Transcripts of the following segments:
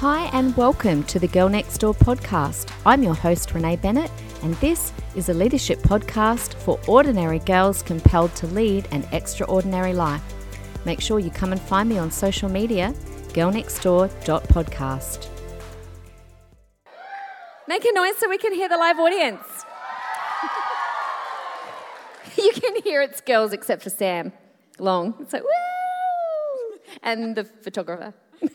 Hi, and welcome to the Girl Next Door podcast. I'm your host, Renee Bennett, and this is a leadership podcast for ordinary girls compelled to lead an extraordinary life. Make sure you come and find me on social media, girlnextdoor.podcast. Make a noise so we can hear the live audience. you can hear it's girls except for Sam Long. It's like, woo! And the photographer.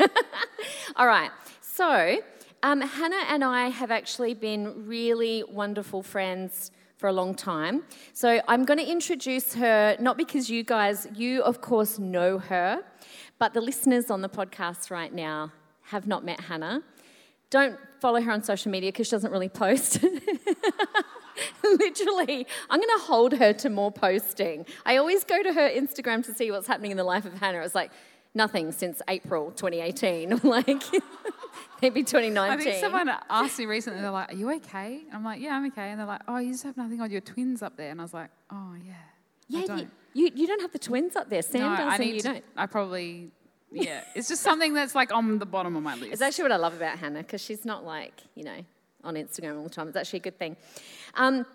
All right. So, um, Hannah and I have actually been really wonderful friends for a long time. So, I'm going to introduce her, not because you guys, you of course know her, but the listeners on the podcast right now have not met Hannah. Don't follow her on social media because she doesn't really post. Literally, I'm going to hold her to more posting. I always go to her Instagram to see what's happening in the life of Hannah. It's like, nothing since April 2018, like maybe 2019. I think someone asked me recently, they're like, Are you okay? And I'm like, Yeah, I'm okay. And they're like, Oh, you just have nothing on your twins up there. And I was like, Oh, yeah. Yeah, don't. You, you, don't have the twins up there. Sam no, does, I need you don't. I probably, yeah. it's just something that's like on the bottom of my list. It's actually what I love about Hannah because she's not like, you know, on Instagram all the time. It's actually a good thing. Um,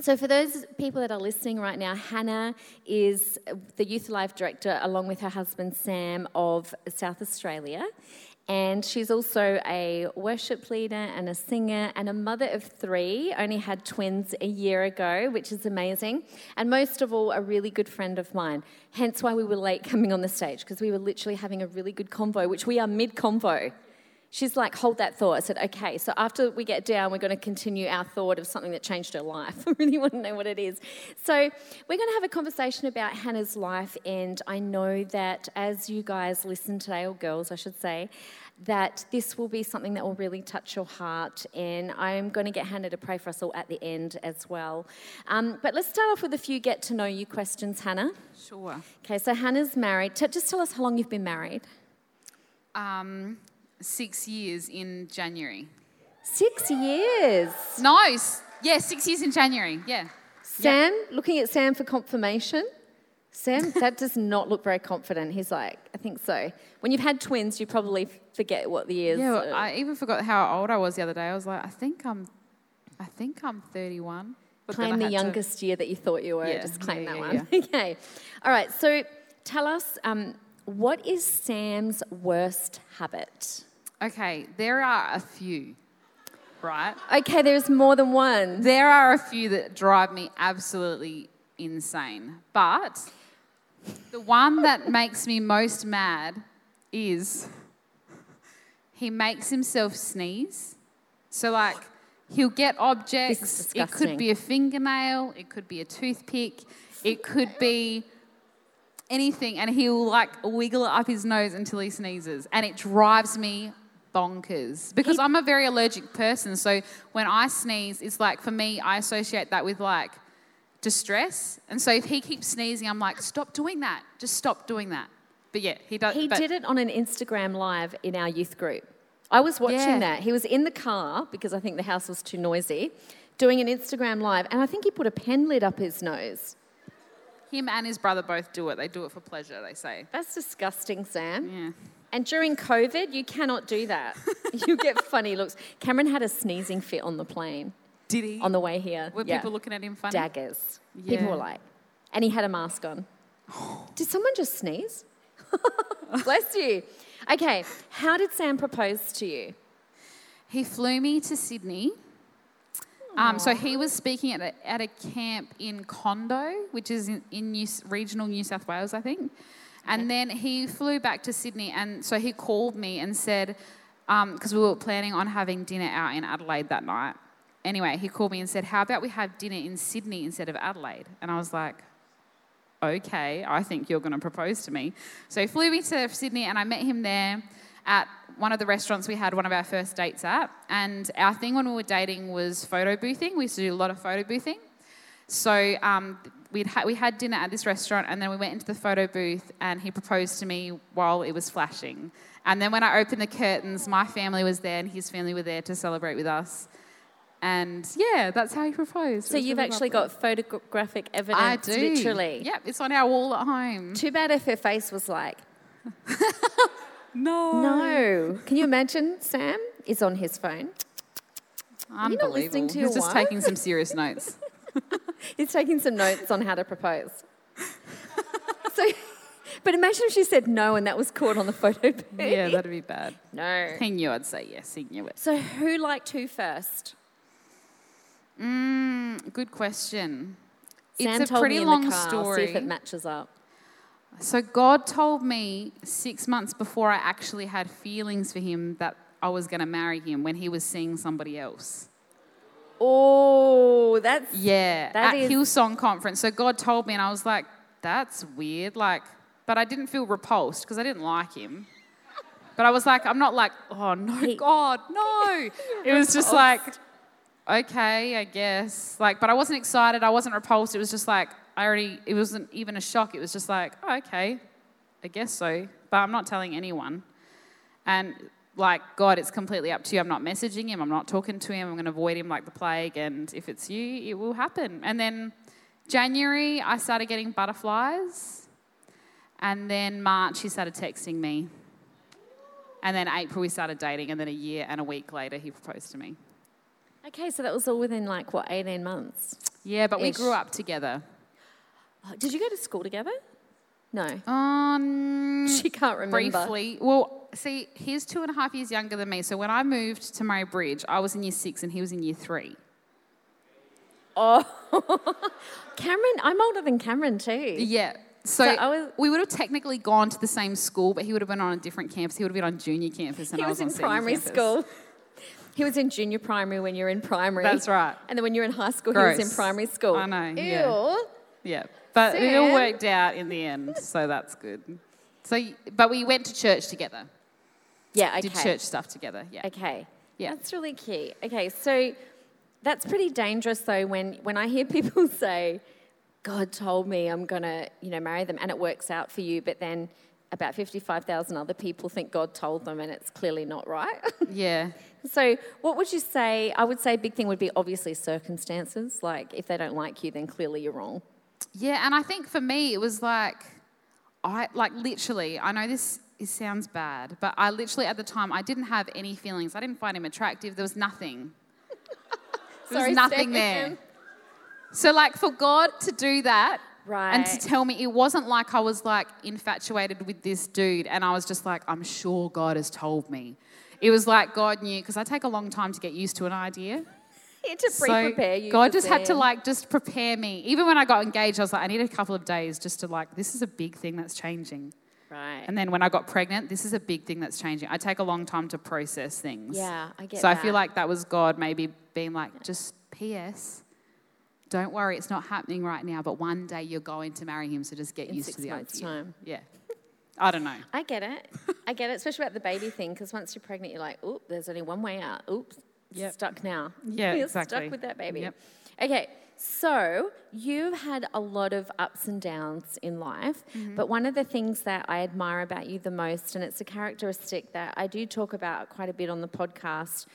so, for those people that are listening right now, Hannah is the Youth Alive Director, along with her husband Sam, of South Australia. And she's also a worship leader and a singer and a mother of three. Only had twins a year ago, which is amazing. And most of all, a really good friend of mine. Hence why we were late coming on the stage, because we were literally having a really good convo, which we are mid convo she's like, hold that thought. I said, okay, so after we get down, we're going to continue our thought of something that changed her life. I really want to know what it is. So we're going to have a conversation about Hannah's life, and I know that as you guys listen today, or girls, I should say, that this will be something that will really touch your heart. And I'm going to get Hannah to pray for us all at the end as well. Um, but let's start off with a few get to know you questions, Hannah. Sure. Okay, so Hannah's married. Just tell us how long you've been married. Um, six years in January. Six years? No, yeah, six years in January, yeah. Sam, yep. looking at Sam for confirmation. Sam, that does not look very confident. He's like, I think so. When you've had twins, you probably forget what the years. Yeah, well, I even forgot how old I was the other day. I was like, I think I'm, I think I'm 31. claim the youngest to... year that you thought you were. Yeah, just claim yeah, that yeah, one. okay. All right. So tell us, um, what is Sam's worst habit? Okay, there are a few, right? Okay, there's more than one. There are a few that drive me absolutely insane. But the one that makes me most mad is he makes himself sneeze. So, like, he'll get objects. It could be a fingernail, it could be a toothpick, it could be anything, and he'll like wiggle it up his nose until he sneezes. And it drives me bonkers because he, I'm a very allergic person. So when I sneeze, it's like for me, I associate that with like distress. And so if he keeps sneezing, I'm like, stop doing that. Just stop doing that. But yeah, he does. He but, did it on an Instagram live in our youth group. I was watching yeah. that. He was in the car because I think the house was too noisy, doing an Instagram live, and I think he put a pen lid up his nose. Him and his brother both do it. They do it for pleasure, they say. That's disgusting, Sam. Yeah. And during COVID, you cannot do that. you get funny looks. Cameron had a sneezing fit on the plane. Did he? On the way here. Were yeah. people looking at him funny? Daggers. Yeah. People were like, and he had a mask on. did someone just sneeze? Bless you. Okay, how did Sam propose to you? He flew me to Sydney. Um, so he was speaking at a, at a camp in Condo, which is in, in New, regional New South Wales, I think. And then he flew back to Sydney, and so he called me and said, because um, we were planning on having dinner out in Adelaide that night. Anyway, he called me and said, How about we have dinner in Sydney instead of Adelaide? And I was like, Okay, I think you're going to propose to me. So he flew me to Sydney, and I met him there at one of the restaurants we had one of our first dates at. And our thing when we were dating was photo boothing. We used to do a lot of photo boothing. So um, we'd ha- we had dinner at this restaurant, and then we went into the photo booth, and he proposed to me while it was flashing. And then when I opened the curtains, my family was there, and his family were there to celebrate with us. And yeah, that's how he proposed. So you've really actually lovely. got photographic evidence, I do. literally. Yep, it's on our wall at home. Too bad if her face was like. No. No. Can you imagine? Sam is on his phone. Unbelievable. listening to He's just wife? taking some serious notes. He's taking some notes on how to propose. so, but imagine if she said no and that was caught on the photo booth. yeah, that'd be bad. No. He knew I'd say yes. He knew it. So who liked who first? Mm, good question. Sam it's a told pretty me in long the car. story. See if it matches up. So God told me six months before I actually had feelings for him that I was going to marry him when he was seeing somebody else. Oh, that's Yeah, That at is- Hillsong conference. So God told me, and I was like, "That's weird." Like, but I didn't feel repulsed because I didn't like him. But I was like, I'm not like, oh no, He- God, no. It was just like, okay, I guess. Like, but I wasn't excited. I wasn't repulsed. It was just like, I already. It wasn't even a shock. It was just like, oh, okay, I guess so. But I'm not telling anyone. And like, God, it's completely up to you. I'm not messaging him. I'm not talking to him. I'm going to avoid him like the plague. And if it's you, it will happen. And then January, I started getting butterflies. And then March, he started texting me. And then April, we started dating. And then a year and a week later, he proposed to me. okay. So that was all within like what, eighteen months? Yeah, but we grew up together. Oh, did you go to school together? No, Um, she can't remember. briefly. Well, see, he's two and a half years younger than me. So when I moved to Murray Bridge, I was in year six and he was in year three. Oh, Cameron, I'm older than Cameron too. Yeah. So, So was- we would have technically gone to the same school, but he would have been on a different campus. He would have been on junior campus, and I was was, in primary campus. school. He was in junior primary when you're in primary. That's right. And then when you're in high school, he was in primary school. I know, Ew. yeah. Yeah, but it all worked out in the end, so that's good. So, but we went to church together. Yeah, okay. Did church stuff together. Yeah. Okay. Yeah. That's really key. Okay, so that's pretty dangerous though when, when I hear people say, God told me I'm gonna, you know, marry them and it works out for you, but then about 55,000 other people think God told them and it's clearly not right. Yeah. so what would you say? I would say a big thing would be obviously circumstances. Like if they don't like you, then clearly you're wrong. Yeah, and I think for me it was like I like literally, I know this it sounds bad, but I literally at the time I didn't have any feelings. I didn't find him attractive. There was nothing. There Sorry, was nothing there. So like for God to do that right. and to tell me it wasn't like I was like infatuated with this dude and I was just like I'm sure God has told me. It was like God knew because I take a long time to get used to an idea. Had to So pre-prepare you. God just had to like just prepare me. Even when I got engaged, I was like, I need a couple of days just to like, this is a big thing that's changing. Right. And then when I got pregnant, this is a big thing that's changing. I take a long time to process things. Yeah, I get So I feel like that was God maybe being like, just P.S. Don't worry, it's not happening right now, but one day you're going to marry him, so just get In used to the idea. time. Yeah. I don't know. I get it. I get it, especially about the baby thing, because once you're pregnant, you're like, oop, there's only one way out. Oops, Yep. stuck now. Yeah, you're exactly. stuck with that baby. Yep. Okay, so you've had a lot of ups and downs in life, Mm-hmm. but one of the things that I admire about you the most, and it's a characteristic that I do talk about quite a bit on the podcast,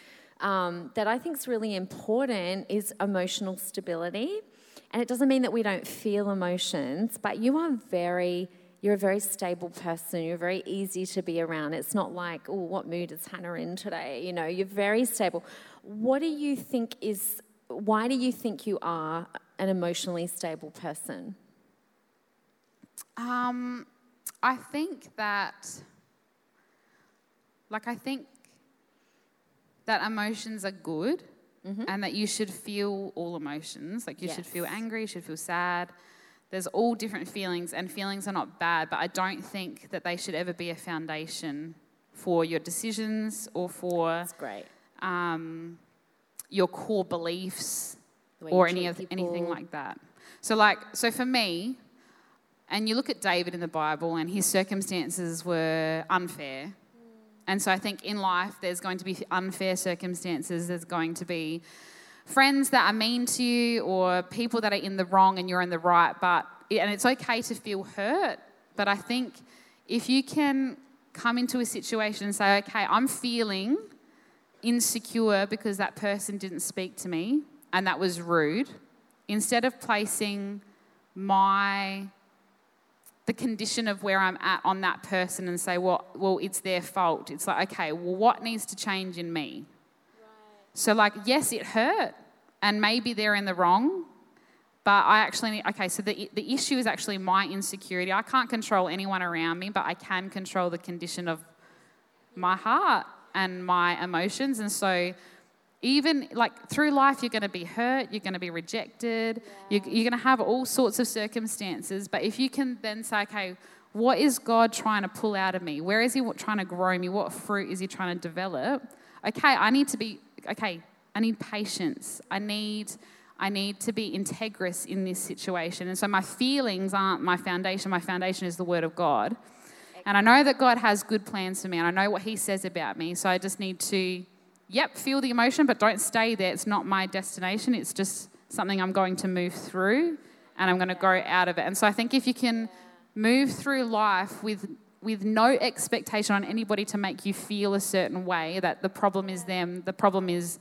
um, that I think is really important is emotional stability. And it doesn't mean that we don't feel emotions, but you are very you're a very stable person. You're very easy to be around. It's not like, oh, what mood is Hannah in today? You know, you're very stable. What do you think is, why do you think you are an emotionally stable person? Um, I think that, like, I think that emotions are good and that you should feel all emotions. Like, you should feel angry, you should feel sad. There's all different feelings, and feelings are not bad, but I don't think that they should ever be a foundation for your decisions or for That's great. um, your core beliefs The way you or any of anything like that. So like so for me, and you look at David in the Bible and his circumstances were unfair. And so I think in life there's going to be unfair circumstances, there's going to be friends that are mean to you or people that are in the wrong and you're in the right, but and it's okay to feel hurt, but I think if you can come into a situation and say, okay, I'm feeling insecure because that person didn't speak to me and that was rude, instead of placing my the condition of where I'm at on that person and say, well, well, it's their fault. It's like, okay, well, what needs to change in me? So, like, yes, it hurt, and maybe they're in the wrong, but I actually need, okay, so the, the issue is actually my insecurity. I can't control anyone around me, but I can control the condition of my heart and my emotions. And so, even like through life, you're going to be hurt, you're going to be rejected, yeah. you're, you're going to have all sorts of circumstances. But if you can then say, okay, what is God trying to pull out of me? Where is He trying to grow me? What fruit is He trying to develop? Okay, I need to be, okay, I need patience. I need. I need to be integrous in this situation. And so my feelings aren't my foundation. My foundation is the Word of God. And I know that God has good plans for me, and I know what He says about me. So I just need to yep, feel the emotion, but don't stay there. It's not my destination. It's just something I'm going to move through and I'm going to grow out of it. And so I think if you can move through life with with no expectation on anybody to make you feel a certain way that the problem is them, the problem is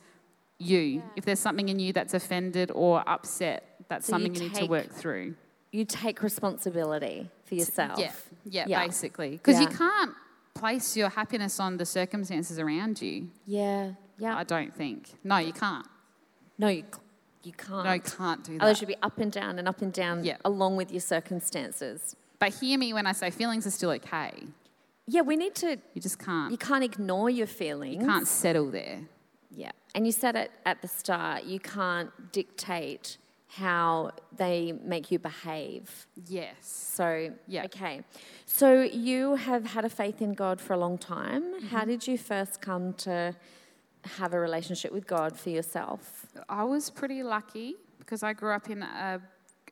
you. If there's something in you that's offended or upset, that's so something you, you need to work through. You take responsibility for yourself. Yeah, yeah, yeah. basically. Because yeah. you can't place your happiness on the circumstances around you. Yeah, yeah. I don't think. No, you can't. No, you, you can't. No, you can't do that. Others should be up and down and up and down yeah. along with your circumstances. But hear me when I say feelings are still okay. Yeah, we need to. You just can't. You can't ignore your feelings. You can't settle there. Yeah. And you said it at the start, you can't dictate how they make you behave. Yes. So, yeah. Okay. So, you have had a faith in God for a long time. Mm-hmm. How did you first come to have a relationship with God for yourself? I was pretty lucky because I grew up in a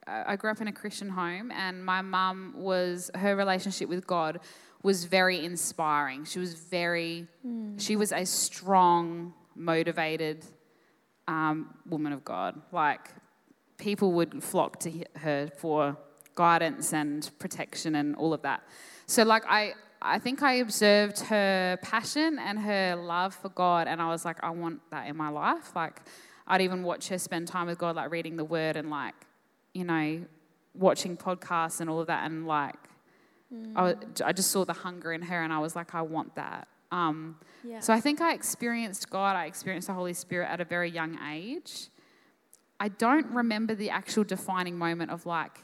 I grew up in a Christian home and my mum was her relationship with God was very inspiring. She was very mm. she was a strong, motivated um, woman of God. Like people would flock to her for guidance and protection and all of that. So, like, I, I think I observed her passion and her love for God, and I was like, I want that in my life. Like, I'd even watch her spend time with God, like reading the Word and, like, you know, watching podcasts and all of that, and like, mm. I, I just saw the hunger in her, and I was like, I want that. Um, yeah. So I think I experienced God, I experienced the Holy Spirit at a very young age. I don't remember the actual defining moment of like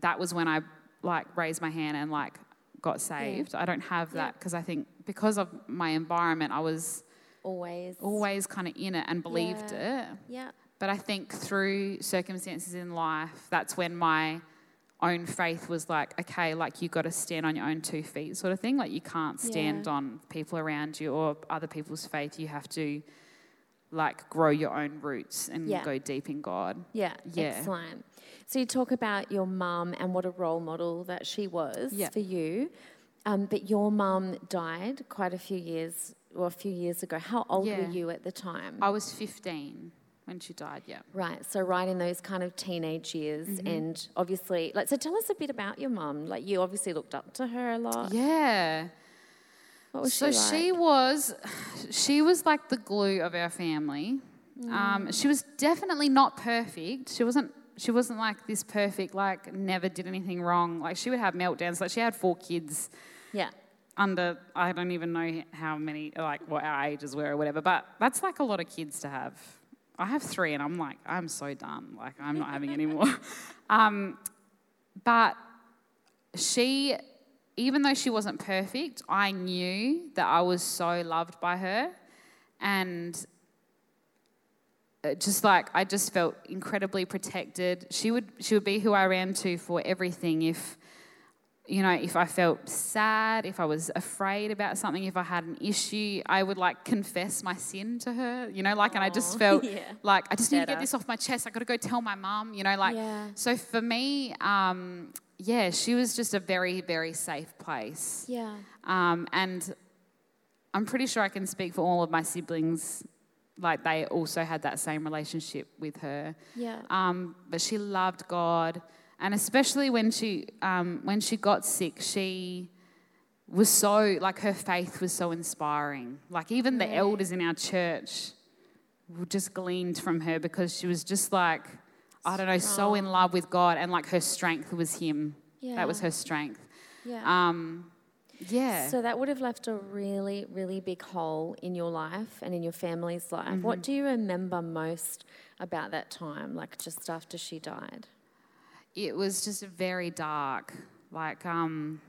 that was when I like raised my hand and like got saved. Yeah. I don't have that because yeah. I think because of my environment, I was always always kind of in it and believed yeah. it. Yeah. But I think through circumstances in life, that's when my own faith was like, okay, like you got to stand on your own two feet, sort of thing. Like you can't stand on people around you or other people's faith. You have to like grow your own roots and yeah. go deep in God. Yeah, yeah, excellent. So you talk about your mum and what a role model that she was yeah. for you. Um, but your mum died quite a few years, or a few years ago. How old yeah. were you at the time? I was 15 when she died, yeah. Right, so right in those kind of teenage years, mm-hmm. and obviously, like, so tell us a bit about your mum. Like, you obviously looked up to her a lot. Yeah. What was so she like? she was, she was like the glue of our family. Mm. Um, she was definitely not perfect. She wasn't. She wasn't like this perfect. Like never did anything wrong. Like she would have meltdowns. Like she had four kids. Yeah. Under I don't even know how many like what our ages were or whatever. But that's like a lot of kids to have. I have three, and I'm like I'm so done. Like I'm not having any more. um, but she even though she wasn't perfect, I knew that I was so loved by her. And just like I just felt incredibly protected. She would she would be who I ran to for everything. If you know, if I felt sad, if I was afraid about something, if I had an issue, I would like confess my sin to her. You know, like, Aww, and I just felt yeah. like I just need to get this off my chest. I got to go tell my mum. You know, like. Yeah. So for me, um, yeah, she was just a very, very safe place. Yeah. Um, and I'm pretty sure I can speak for all of my siblings. Like they also had that same relationship with her. Yeah. Um, but she loved God, and especially when she um, when she got sick, she was so like her faith was so inspiring. Like even the elders in our church just gleaned from her because she was just like I don't know, so in love with God, and like her strength was Him. Yeah. That was her strength. Yeah. Um, yeah. So that would have left a really, really big hole in your life and in your family's life. Mm-hmm. What do you remember most about that time, like just after she died? It was just very dark. Like, um,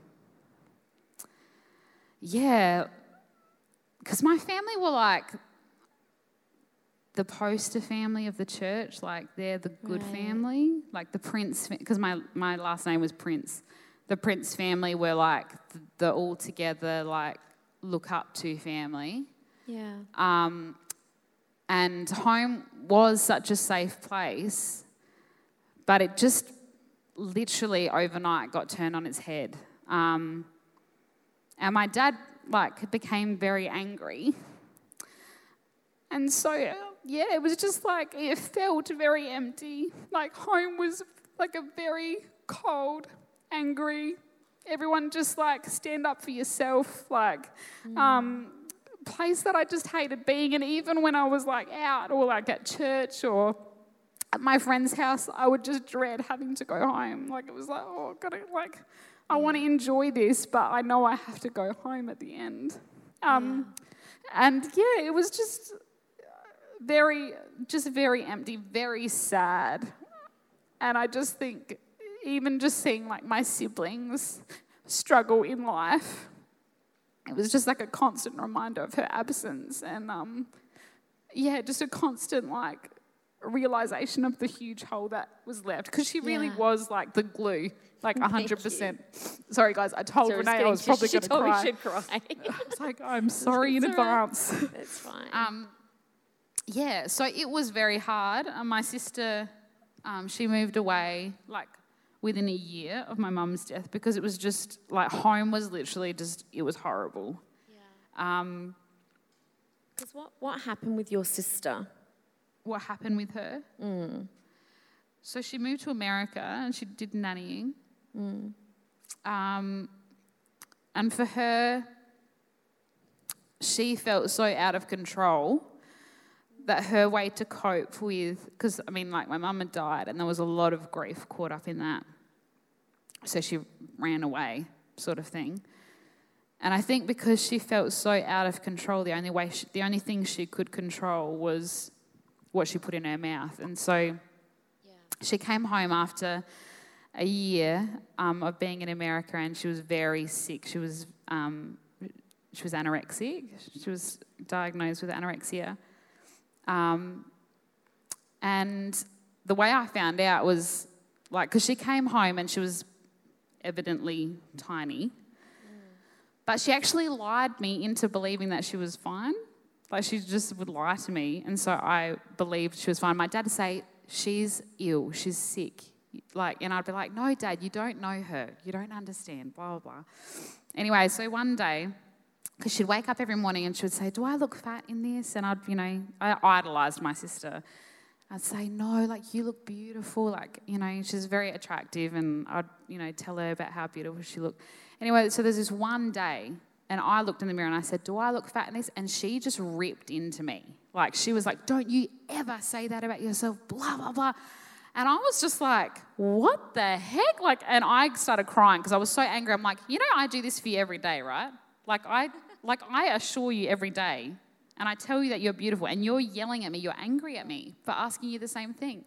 yeah, because my family were like the poster family of the church. Like, they're the good Right. family. Like the Prince, because my, my last name was Prince. The Prince family were like the, the all together, like, look up to family. Yeah. Um, and home was such a safe place, but it just literally overnight got turned on its head. Um, and my dad like became very angry. And so yeah, it was just like it felt very empty. Like home was like a very cold, angry. Everyone just like stand up for yourself, like um, place that I just hated being. And even when I was like out or like at church or at my friend's house, I would just dread having to go home. Like it was like, oh, gotta like, I want to enjoy this, but I know I have to go home at the end. Um, And yeah, it was just very, just very empty, very sad. And I just think, even just seeing like my siblings struggle in life, it was just like a constant reminder of her absence. And um, yeah, just a constant like realization of the huge hole that was left because she really Yeah. was like the glue, like Thank 100%. Sorry, guys, I told Sarah's Renee I was probably going to go. She told me cry. she'd cry. I was like, I'm sorry in all right. advance. It's fine. Um, yeah, so it was very hard. Uh, my sister, um, she moved away like within a year of my mum's death because it was just like home was literally just, it was horrible. Yeah. Um, 'Cause what, what happened with your sister? What happened with her? So she moved to America and she did nannying. Um, and for her, she felt so out of control that her way to cope with, because I mean, like my mum had died and there was a lot of grief caught up in that. So she ran away, sort of thing. And I think because she felt so out of control, the only way, she, the only thing she could control was what she put in her mouth. And so she came home after a year um, of being in America, and she was very sick. She was um, she was anorexic. She was diagnosed with anorexia. Um, and the way I found out was like, because she came home and she was evidently tiny, but she actually lied me into believing that she was fine. Like she just would lie to me, and so I believed she was fine. My dad would say, "She's ill. She's sick." Like, and I'd be like, "No, Dad, you don't know her. You don't understand." Blah blah blah. Anyway, so one day, because she'd wake up every morning and she would say, "Do I look fat in this?" And I'd, you know, I idolized my sister. I'd say, "No, like you look beautiful. Like, you know, she's very attractive." And I'd, you know, tell her about how beautiful she looked. Anyway, so there's this one day, and I looked in the mirror and I said, "Do I look fat in this?" And she just ripped into me. Like she was like, "Don't you ever say that about yourself." Blah blah blah. And I was just like, "What the heck?" Like, and I started crying because I was so angry. I'm like, "You know, I do this for you every day, right? Like I, like I assure you every day." And I tell you that you're beautiful, and you're yelling at me, you're angry at me for asking you the same thing.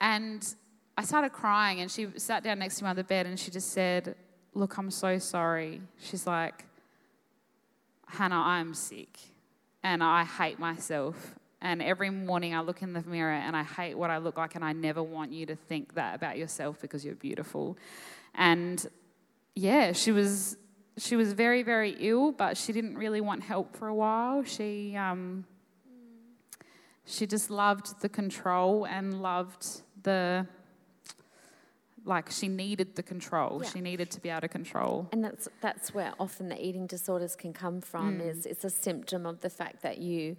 And I started crying, and she sat down next to me on the bed, and she just said, Look, I'm so sorry. She's like, Hannah, I'm sick, and I hate myself. And every morning I look in the mirror and I hate what I look like, and I never want you to think that about yourself because you're beautiful. And yeah, she was she was very very ill, but she didn't really want help for a while. She um, she just loved the control and loved the like she needed the control. Yeah. She needed to be able to control. And that's that's where often the eating disorders can come from. Mm. Is it's a symptom of the fact that you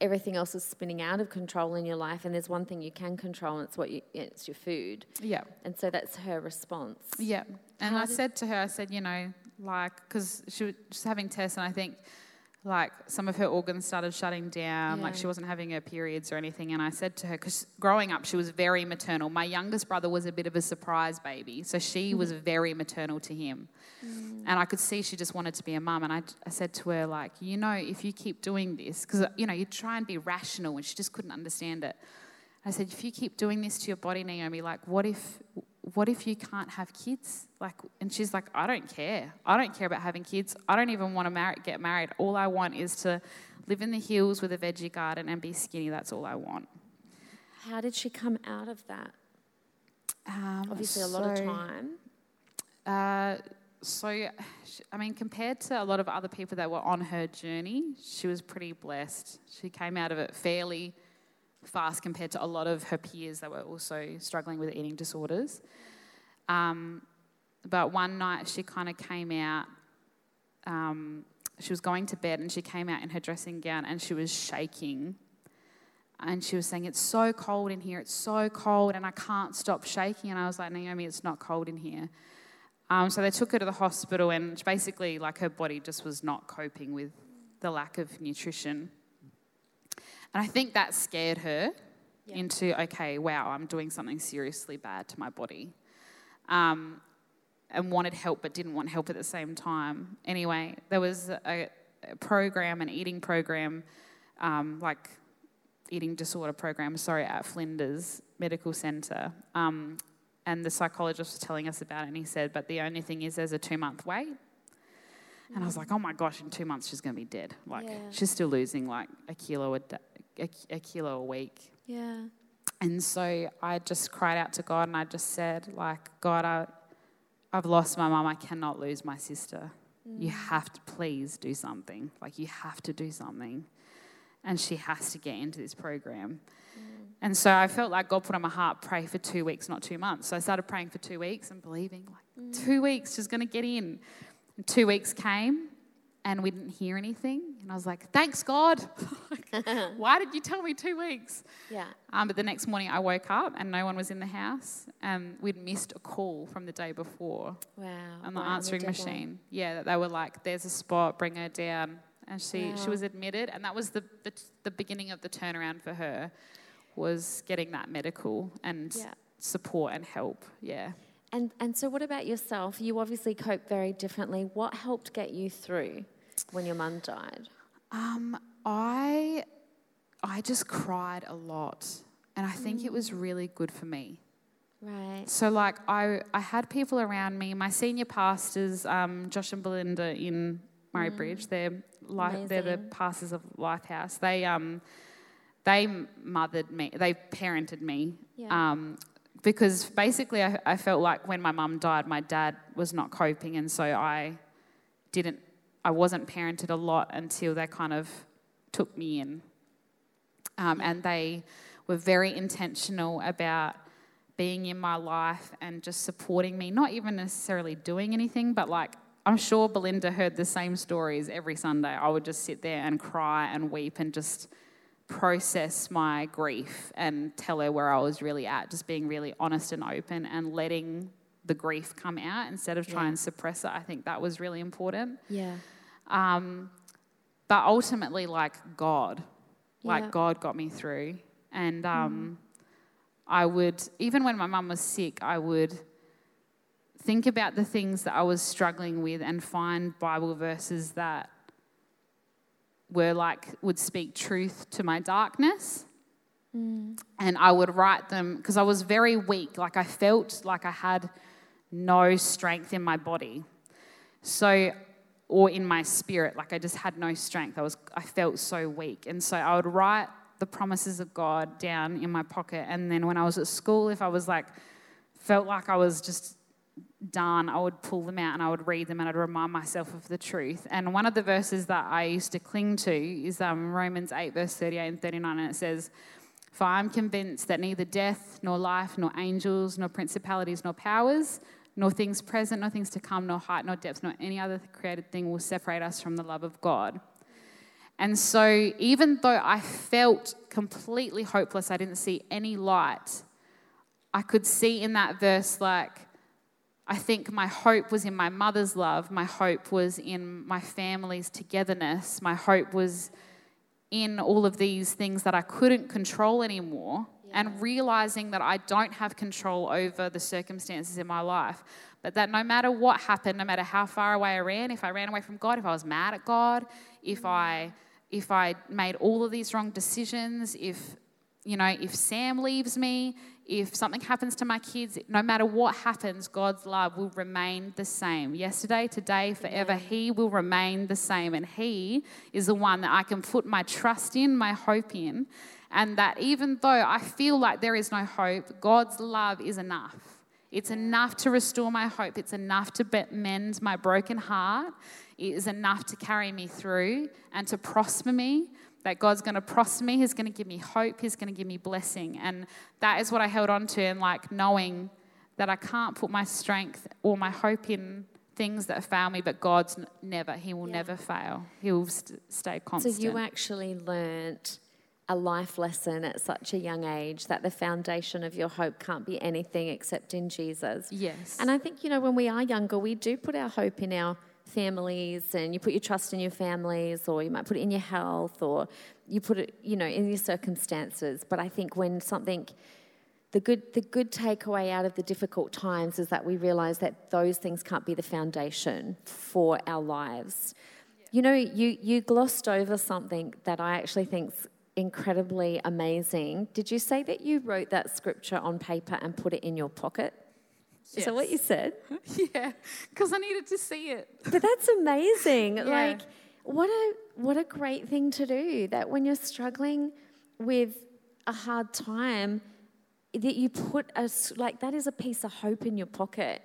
everything else is spinning out of control in your life, and there's one thing you can control, and it's what you it's your food. Yeah. And so that's her response. Yeah. And How I said to her, I said, you know, like, because she was just having tests, and I think like some of her organs started shutting down like she wasn't having her periods or anything. And i said to her because growing up she was very maternal. My youngest brother was a bit of a surprise baby so she mm-hmm. was very maternal to him. Mm. And i could see she just wanted to be a mum. And I, I said to her like you know if you keep doing this because you know you try and be rational and she just couldn't understand it. I said if you keep doing this to your body naomi like what if what if you can't have kids? Like, and she's like, I don't care. I don't care about having kids. I don't even want to marry, get married. All I want is to live in the hills with a veggie garden and be skinny. That's all I want. How did she come out of that? Um, Obviously, a lot of time. Uh, so, I mean, compared to a lot of other people that were on her journey, she was pretty blessed. She came out of it fairly fast compared to a lot of her peers that were also struggling with eating disorders. Um, but one night she kind of came out, um, she was going to bed and she came out in her dressing gown and she was shaking. And she was saying, It's so cold in here, it's so cold, and I can't stop shaking. And I was like, Naomi, it's not cold in here. Um, so they took her to the hospital, and basically, like, her body just was not coping with the lack of nutrition. And I think that scared her Yeah. into, okay, wow, I'm doing something seriously bad to my body. Um, and wanted help, but didn't want help at the same time. Anyway, there was a, a program, an eating program, um, like eating disorder program, sorry, at Flinders Medical Centre. Um, and the psychologist was telling us about it, and he said, but the only thing is there's a two month wait. And I was like, oh my gosh, in two months she's going to be dead. Like, Yeah. she's still losing like a kilo a, da- a, a kilo a week. Yeah. And so I just cried out to God and I just said, like, God, I, I've lost my mum. I cannot lose my sister. You mm. have to please do something. Like, you have to do something. And she has to get into this program. Mm. And so I felt like God put on my heart, pray for two weeks, not two months. So I started praying for two weeks and believing, like, mm. two weeks, she's going to get in. And two weeks came and we didn't hear anything. And I was like, thanks, God. Like, Why did you tell me two weeks? Yeah. Um, but the next morning I woke up and no one was in the house. And we'd missed a call from the day before Wow. on the Right, answering machine. Yeah, that they were like, there's a spot, bring her down. And she, she was admitted. And that was the, the, the beginning of the turnaround for her, was getting that medical and Yeah. support and help. Yeah. And and so, what about yourself? You obviously cope very differently. What helped get you through when your mum died? Um, I, I just cried a lot. And I think it was really good for me. Right. So, like, I, I had people around me. My senior pastors, um, Josh and Belinda in Murray Bridge, they're, li- they're the pastors of Lifehouse. They, um, they mothered me, they parented me. Yeah. Um, because basically, I, I felt like when my mum died, my dad was not coping. And so I didn't, I wasn't parented a lot until they kind of took me in. Um, and they were very intentional about being in my life and just supporting me, not even necessarily doing anything, but like I'm sure Belinda heard the same stories every Sunday. I would just sit there and cry and weep and just process my grief and tell her where I was really at, just being really honest and open and letting the grief come out instead of trying Yeah. and suppress it. I think that was really important. Yeah. Um, but ultimately, like God, like Yeah. God got me through. And um, I would, even when my mum was sick, I would think about the things that I was struggling with and find Bible verses that were like, would speak truth to my darkness. And I would write them because I was very weak. Like I felt like I had no strength in my body. So, or in my spirit, like I just had no strength. I was, I felt so weak, and so I would write the promises of God down in my pocket. And then when I was at school, if I was like, felt like I was just done, I would pull them out and I would read them and I'd remind myself of the truth. And one of the verses that I used to cling to is um, Romans 8, verse 38 and 39, and it says, For I am convinced that neither death, nor life, nor angels, nor principalities, nor powers, nor things present, nor things to come, nor height, nor depth, nor any other created thing will separate us from the love of God. And so, even though I felt completely hopeless, I didn't see any light, I could see in that verse, like, I think my hope was in my mother's love. My hope was in my family's togetherness. My hope was in all of these things that I couldn't control anymore yeah. and realizing that I don't have control over the circumstances in my life. But that no matter what happened, no matter how far away I ran, if I ran away from God, if I was mad at God, if mm. I if I made all of these wrong decisions, if you know, if Sam leaves me, if something happens to my kids, no matter what happens, God's love will remain the same. Yesterday, today, forever, He will remain the same. And He is the one that I can put my trust in, my hope in. And that even though I feel like there is no hope, God's love is enough. It's enough to restore my hope. It's enough to mend my broken heart. It is enough to carry me through and to prosper me that God's going to prosper me, He's going to give me hope, He's going to give me blessing. And that is what I held on to, and like knowing that I can't put my strength or my hope in things that fail me, but God's never, He will yeah. never fail. He will st- stay constant. So you actually learnt a life lesson at such a young age that the foundation of your hope can't be anything except in Jesus. Yes. And I think, you know, when we are younger, we do put our hope in our families and you put your trust in your families or you might put it in your health or you put it you know in your circumstances but i think when something the good the good takeaway out of the difficult times is that we realize that those things can't be the foundation for our lives yeah. you know you you glossed over something that i actually think's incredibly amazing did you say that you wrote that scripture on paper and put it in your pocket Yes. Is that what you said? yeah, because I needed to see it. But that's amazing. yeah. Like, what a what a great thing to do. That when you're struggling with a hard time, that you put a like that is a piece of hope in your pocket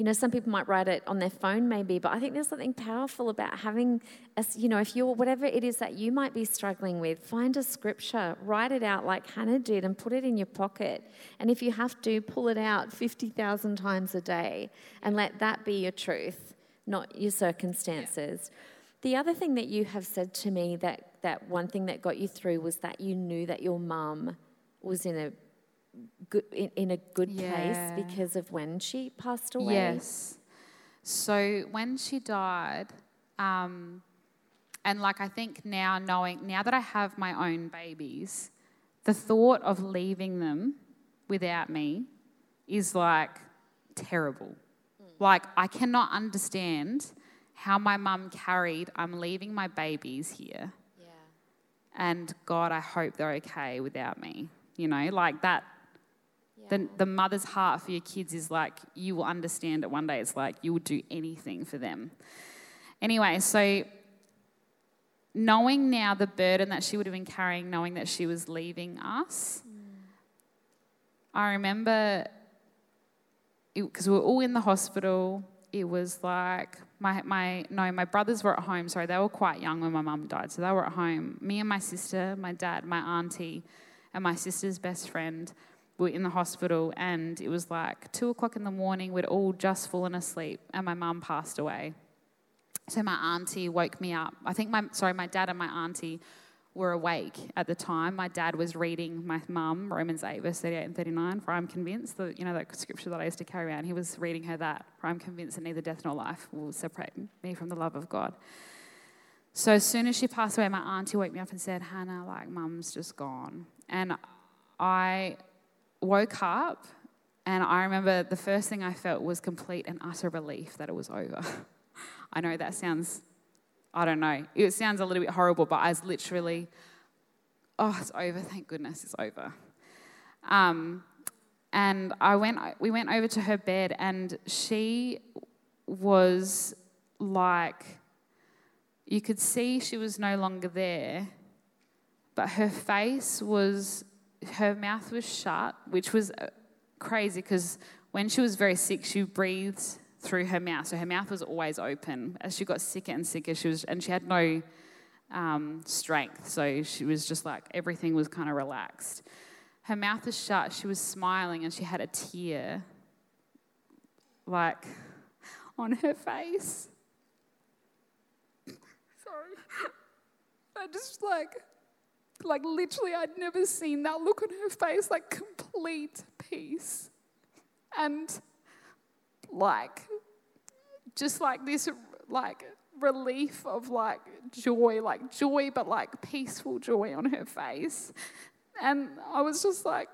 you know, some people might write it on their phone maybe, but I think there's something powerful about having, a, you know, if you're, whatever it is that you might be struggling with, find a scripture, write it out like Hannah did and put it in your pocket. And if you have to, pull it out 50,000 times a day and let that be your truth, not your circumstances. Yeah. The other thing that you have said to me that, that one thing that got you through was that you knew that your mum was in a good, in, in a good yeah. place because of when she passed away? Yes. So when she died, um, and like I think now, knowing now that I have my own babies, the thought of leaving them without me is like terrible. Mm. Like I cannot understand how my mum carried, I'm leaving my babies here. Yeah. And God, I hope they're okay without me. You know, like that the, the mother's heart for your kids is like, you will understand it one day. It's like, you will do anything for them. Anyway, so knowing now the burden that she would have been carrying, knowing that she was leaving us, mm. I remember because we were all in the hospital. It was like my my no, my brothers were at home. Sorry, they were quite young when my mum died, so they were at home. Me and my sister, my dad, my auntie, and my sister's best friend we were in the hospital and it was like two o'clock in the morning. We'd all just fallen asleep and my mum passed away. So my auntie woke me up. I think my, sorry, my dad and my auntie were awake at the time. My dad was reading my mum Romans 8, verse 38 and 39, for I'm convinced, that, you know, that scripture that I used to carry around. He was reading her that, for I'm convinced that neither death nor life will separate me from the love of God. So as soon as she passed away, my auntie woke me up and said, Hannah, like, mum's just gone. And I woke up and I remember the first thing I felt was complete and utter relief that it was over. I know that sounds, I don't know, it sounds a little bit horrible, but I was literally, oh, it's over, thank goodness it's over. Um, and I went, we went over to her bed, and she was like, you could see she was no longer there, but her face was her mouth was shut, which was uh, crazy because when she was very sick, she breathed through her mouth. So her mouth was always open. As she got sicker and sicker, she was, and she had no um, strength. So she was just like, everything was kind of relaxed. Her mouth was shut. She was smiling and she had a tear, like, on her face. Sorry. I just like, like, literally, I'd never seen that look on her face, like complete peace. And like just like this like relief of like joy, like joy, but like peaceful joy on her face. And I was just like,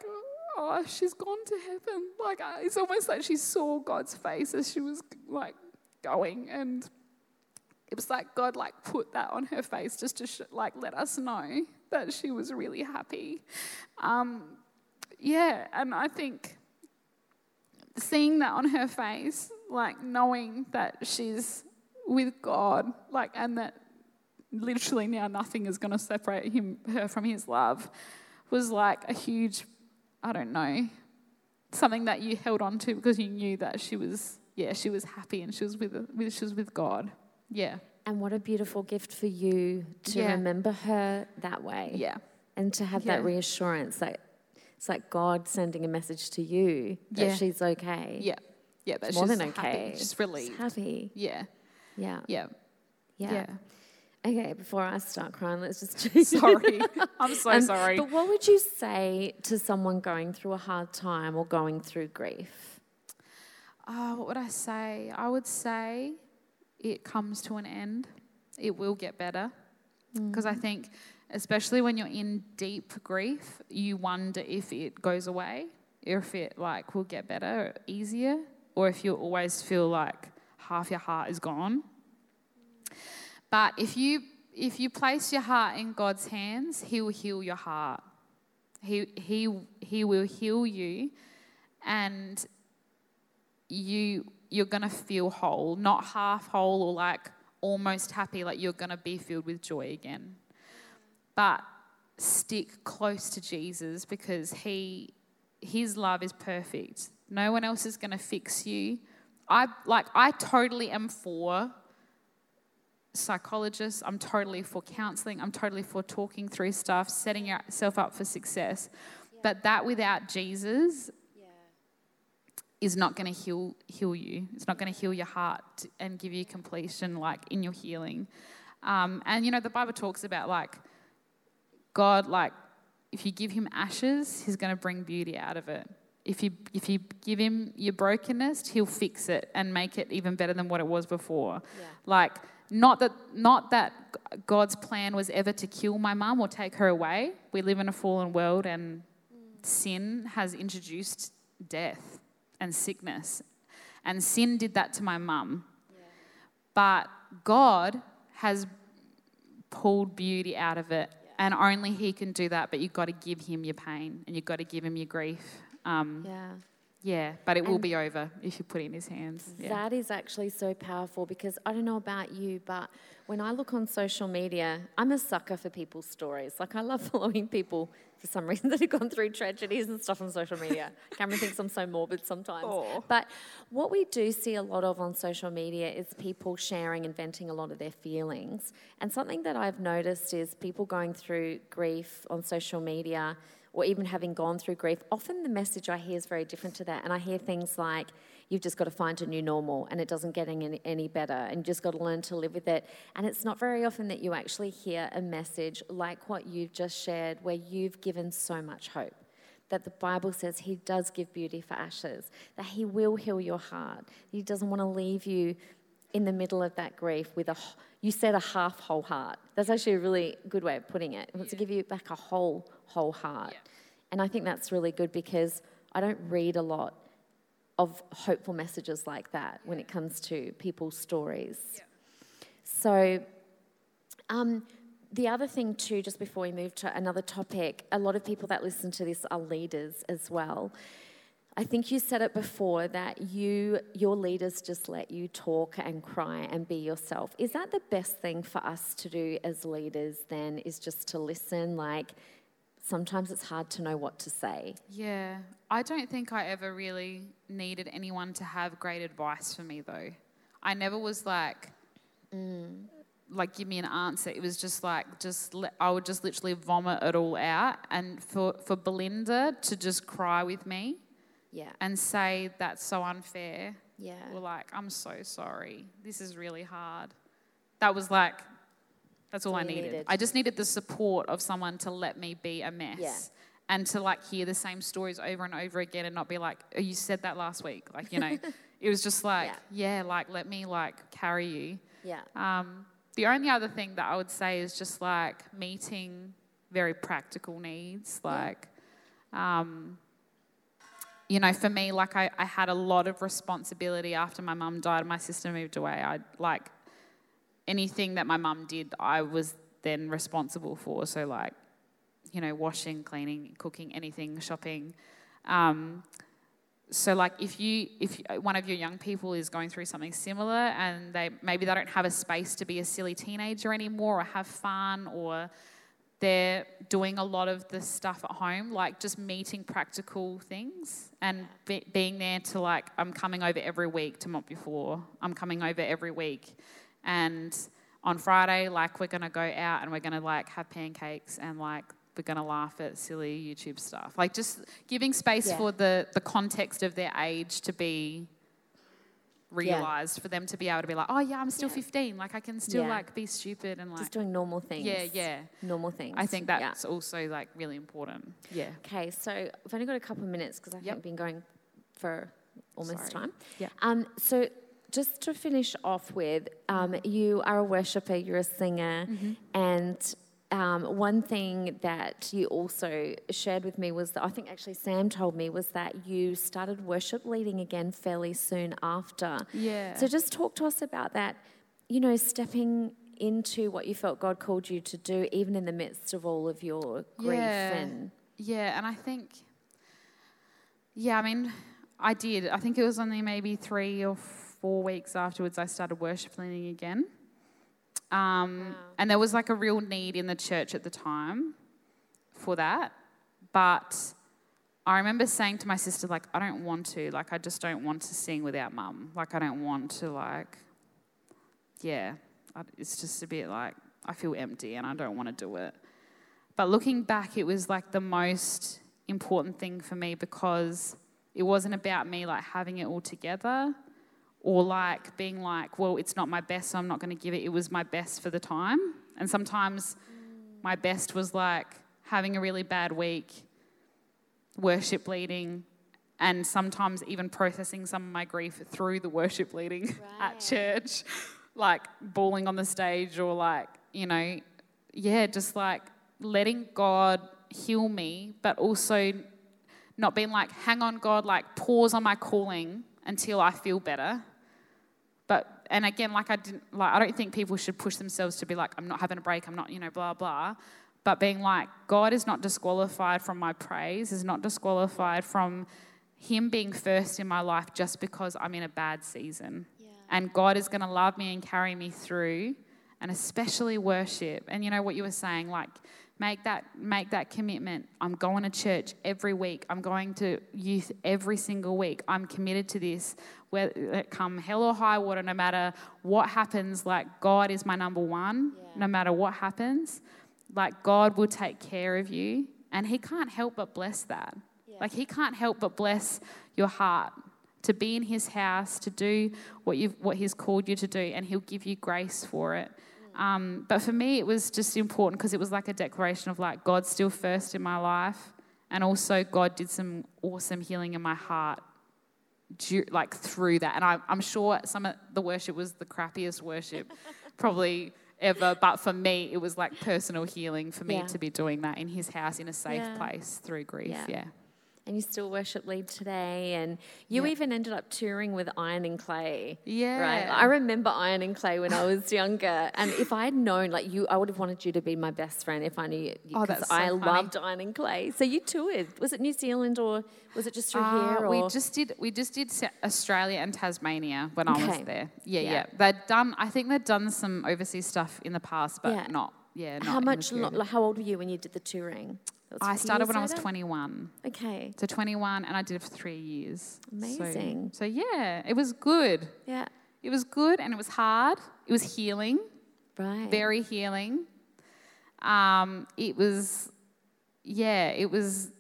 oh, she's gone to heaven. Like, it's almost like she saw God's face as she was like going. And it was like God like put that on her face just to sh- like let us know that she was really happy. Um, yeah, and I think seeing that on her face, like knowing that she's with God, like, and that literally now nothing is going to separate him, her from his love, was like a huge, I don't know, something that you held on to because you knew that she was, yeah, she was happy and she was with, she was with God. Yeah. And what a beautiful gift for you to Yeah. remember her that way. Yeah. And to have Yeah. that reassurance that it's like God sending a message to you that Yeah. she's okay. Yeah. Yeah. That It's more she's than happy. okay. She's She's relieved. happy. Yeah. Yeah. Yeah. Yeah. Yeah. Okay, before I start crying, let's just Sorry. I'm so Um, sorry. But what would you say to someone going through a hard time or going through grief? Uh, what would I say? I would say it comes to an end. It will get better. Mm. Because I think, especially when you're in deep grief, you wonder if it goes away, if it like will get better, or easier, or if you always feel like half your heart is gone. But if you if you place your heart in God's hands, He will heal your heart. He He He will heal you, and you you're gonna feel whole, not half whole or like almost happy, like you're gonna be filled with joy again. But stick close to Jesus because he his love is perfect. No one else is gonna fix you. I like I totally am for psychologists. I'm totally for counseling. I'm totally for talking through stuff, setting yourself up for success. But that without Jesus is not going to heal heal you. It's not going to heal your heart and give you completion like in your healing. Um, and you know the Bible talks about like God like if you give him ashes, he's going to bring beauty out of it. If you if you give him your brokenness, he'll fix it and make it even better than what it was before. Like not that not that God's plan was ever to kill my mum or take her away. We live in a fallen world and sin has introduced death and sickness. And sin did that to my mum. But God has pulled beauty out of it. And only He can do that. But you've got to give Him your pain and you've got to give Him your grief. Um, yeah. Yeah. but it will And- be over if you put it in His hands. Yeah. That is actually so powerful because I don't know about you, but when I look on social media, I'm a sucker for people's stories. Like, I love following people for some reason that have gone through tragedies and stuff on social media. Cameron thinks I'm so morbid sometimes. But what we do see a lot of on social media is people sharing and venting a lot of their feelings. And something that I've noticed is people going through grief on social media or even having gone through grief, often the message I hear is very different to that. And I hear things like, you've just got to find a new normal and it doesn't get any, any better and you just got to learn to live with it. And it's not very often that you actually hear a message like what you've just shared where you've given so much hope. That the Bible says He does give beauty for ashes, that He will heal your heart. He doesn't want to leave you in the middle of that grief with a, you said a half whole heart. That's actually a really good way of putting it. He wants to give you back a whole, whole heart. And I think that's really good because I don't read a lot of hopeful messages like that when it comes to people's stories. So, um, the other thing, too, just before we move to another topic, a lot of people that listen to this are leaders as well. I think you said it before that you, your leaders just let you talk and cry and be yourself. Is that the best thing for us to do as leaders then, is just to listen? Like, sometimes it's hard to know what to say. Yeah, I don't think I ever really needed anyone to have great advice for me though. I never was like, mm. like give me an answer. It was just like, just let, I would just literally vomit it all out, and for for Belinda to just cry with me Yeah. and say that's so unfair. Yeah. Or like, I'm so sorry. This is really hard. That was like, that's all I needed. needed. I just needed the support of someone to let me be a mess. Yeah. And to like hear the same stories over and over again and not be like, oh, you said that last week. Like, you know, It was just like, yeah, like let me like carry you. Yeah. Um, the only other thing that I would say is just like meeting very practical needs. Like, um, you know, for me, like I, I had a lot of responsibility after my mum died and my sister moved away. I like anything that my mum did, I was then responsible for. So, like, you know, washing, cleaning, cooking, anything, shopping. Um, so like if you if one of your young people is going through something similar and they maybe they don't have a space to be a silly teenager anymore or have fun or they're doing a lot of the stuff at home like just meeting practical things and be, being there to like i'm coming over every week to mop your floor i'm coming over every week and on friday like we're going to go out and we're going to like have pancakes and like we're going to laugh at silly YouTube stuff. Like just giving space yeah. for the, the context of their age to be realized yeah. for them to be able to be like, oh yeah, I'm still yeah. 15. Like I can still yeah. like be stupid and like just doing normal things. Yeah, yeah, normal things. I think that's also like really important. Yeah. Okay, so I've only got a couple of minutes because I've yep. been going for almost Sorry. time. Yeah. Um. So just to finish off with, um, you are a worshiper, you're a singer, mm-hmm. and um, one thing that you also shared with me was that I think actually Sam told me was that you started worship leading again fairly soon after. Yeah. So just talk to us about that, you know, stepping into what you felt God called you to do, even in the midst of all of your grief yeah. and. Yeah, and I think, yeah, I mean, I did. I think it was only maybe three or four weeks afterwards I started worship leading again. Um, wow. And there was like a real need in the church at the time for that. But I remember saying to my sister, like, I don't want to. Like, I just don't want to sing without mum. Like, I don't want to, like, yeah. It's just a bit like, I feel empty and I don't want to do it. But looking back, it was like the most important thing for me because it wasn't about me like having it all together or like being like, well, it's not my best, so I'm not going to give it. It was my best for the time. And sometimes my best was like having a really bad week, worship leading, and sometimes even processing some of my grief through the worship leading right. at church, like bawling on the stage or like, you know, yeah, just like letting God heal me, but also not being like, hang on, God, like pause on my calling until I feel better but and again, like I didn't like I don't think people should push themselves to be like, I'm not having a break, I'm not, you know, blah blah. But being like, God is not disqualified from my praise, is not disqualified from him being first in my life just because I'm in a bad season. Yeah. And God is gonna love me and carry me through and especially worship. And you know what you were saying, like make that make that commitment. I'm going to church every week. I'm going to youth every single week. I'm committed to this whether it come hell or high water no matter what happens like god is my number one yeah. no matter what happens. Like god will take care of you and he can't help but bless that. Yeah. like he can't help but bless your heart to be in his house to do what you what he's called you to do and he'll give you grace for it um, but for me, it was just important because it was like a declaration of like God's still first in my life, and also God did some awesome healing in my heart, like through that. And I, I'm sure some of the worship was the crappiest worship, probably ever. But for me, it was like personal healing for me yeah. to be doing that in His house in a safe yeah. place through grief. yeah. yeah and you still worship lead today. And you yep. even ended up touring with Iron and Clay. Yeah. Right. I remember Iron and Clay when I was younger. And if I had known, like you, I would have wanted you to be my best friend if I knew you. Oh, that's so I funny. loved Iron and Clay. So you toured. Was it New Zealand or was it just through uh, here? Or? We just did. We just did Australia and Tasmania when okay. I was there. Yeah, yeah, yeah. They'd done. I think they'd done some overseas stuff in the past, but yeah. not. Yeah. Not how much? Lo- how old were you when you did the touring? I started when I was 21. Okay. So 21, and I did it for three years. Amazing. So, so, yeah, it was good. Yeah. It was good, and it was hard. It was healing. Right. Very healing. Um, it was, yeah, it was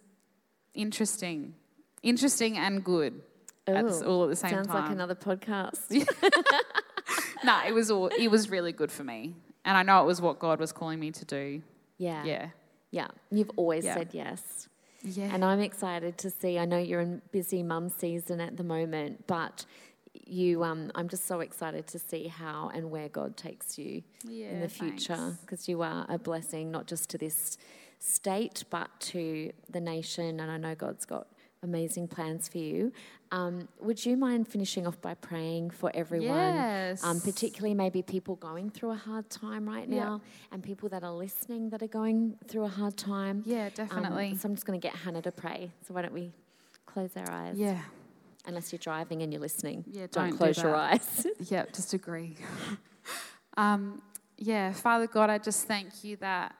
interesting, interesting and good. Ooh, all at the same sounds time. Sounds like another podcast. no, it was all. It was really good for me, and I know it was what God was calling me to do. Yeah. Yeah. Yeah, you've always yeah. said yes. Yeah. And I'm excited to see. I know you're in busy mum season at the moment, but you, um, I'm just so excited to see how and where God takes you Yeah, in the future because you are a blessing not just to this state but to the nation. And I know God's got amazing plans for you. Um, would you mind finishing off by praying for everyone? Yes. Um, particularly maybe people going through a hard time right Yeah. now and people that are listening that are going through a hard time. Yeah, Um, definitely. so I'm just going to get Hannah to pray. So why don't we close our eyes? yeah. Unless you're driving and you're listening. Yeah, don't, don't do close your eyes. Yeah, just agree. um, yeah, Father God, I just thank you that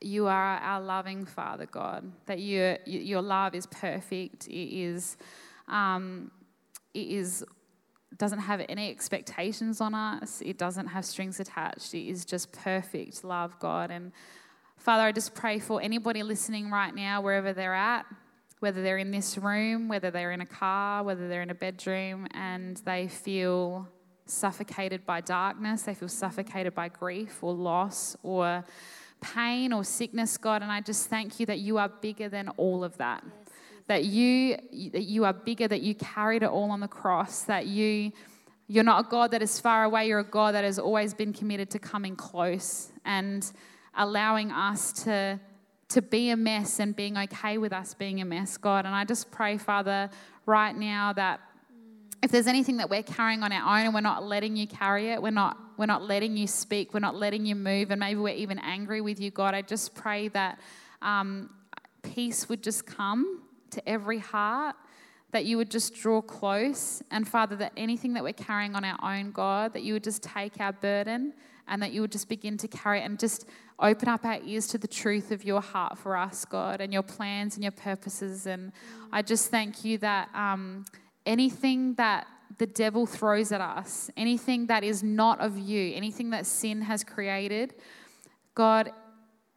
you are our loving Father God, that you, you, your love is perfect. It is, um, it is, doesn't have any expectations on us. It doesn't have strings attached. It is just perfect love, God. And Father, I just pray for anybody listening right now, wherever they're at, whether they're in this room, whether they're in a car, whether they're in a bedroom, and they feel suffocated by darkness, they feel suffocated by grief or loss or pain or sickness, God. And I just thank you that you are bigger than all of that. That you, that you are bigger, that you carried it all on the cross, that you, you're not a God that is far away, you're a God that has always been committed to coming close and allowing us to, to be a mess and being okay with us being a mess, God. And I just pray, Father, right now that if there's anything that we're carrying on our own and we're not letting you carry it, we're not, we're not letting you speak, we're not letting you move, and maybe we're even angry with you, God, I just pray that um, peace would just come to every heart, that you would just draw close. And Father, that anything that we're carrying on our own, God, that you would just take our burden and that you would just begin to carry it and just open up our ears to the truth of your heart for us, God, and your plans and your purposes. And I just thank you that um, anything that the devil throws at us, anything that is not of you, anything that sin has created, God,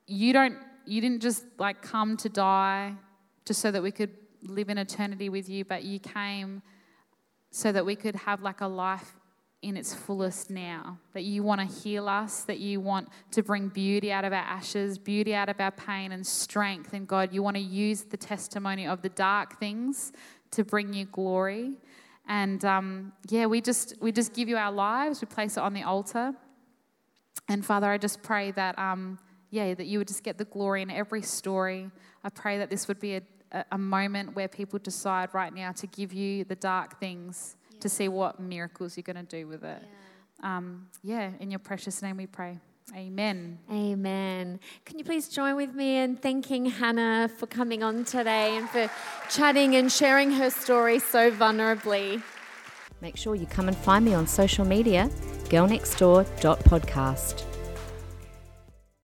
you don't you didn't just like come to die just so that we could live in eternity with you, but you came so that we could have like a life in its fullest now. That you want to heal us, that you want to bring beauty out of our ashes, beauty out of our pain, and strength. And God, you want to use the testimony of the dark things to bring you glory. And um, yeah, we just we just give you our lives. We place it on the altar. And Father, I just pray that um, yeah, that you would just get the glory in every story. I pray that this would be a, a- moment where people decide right now to give you the dark things to see what miracles you're going to do with it. Um, yeah, in your precious name we pray. Amen. Amen. Can you please join with me in thanking Hannah for coming on today and for chatting and sharing her story so vulnerably? Make sure you come and find me on social media, girlnextdoor.podcast.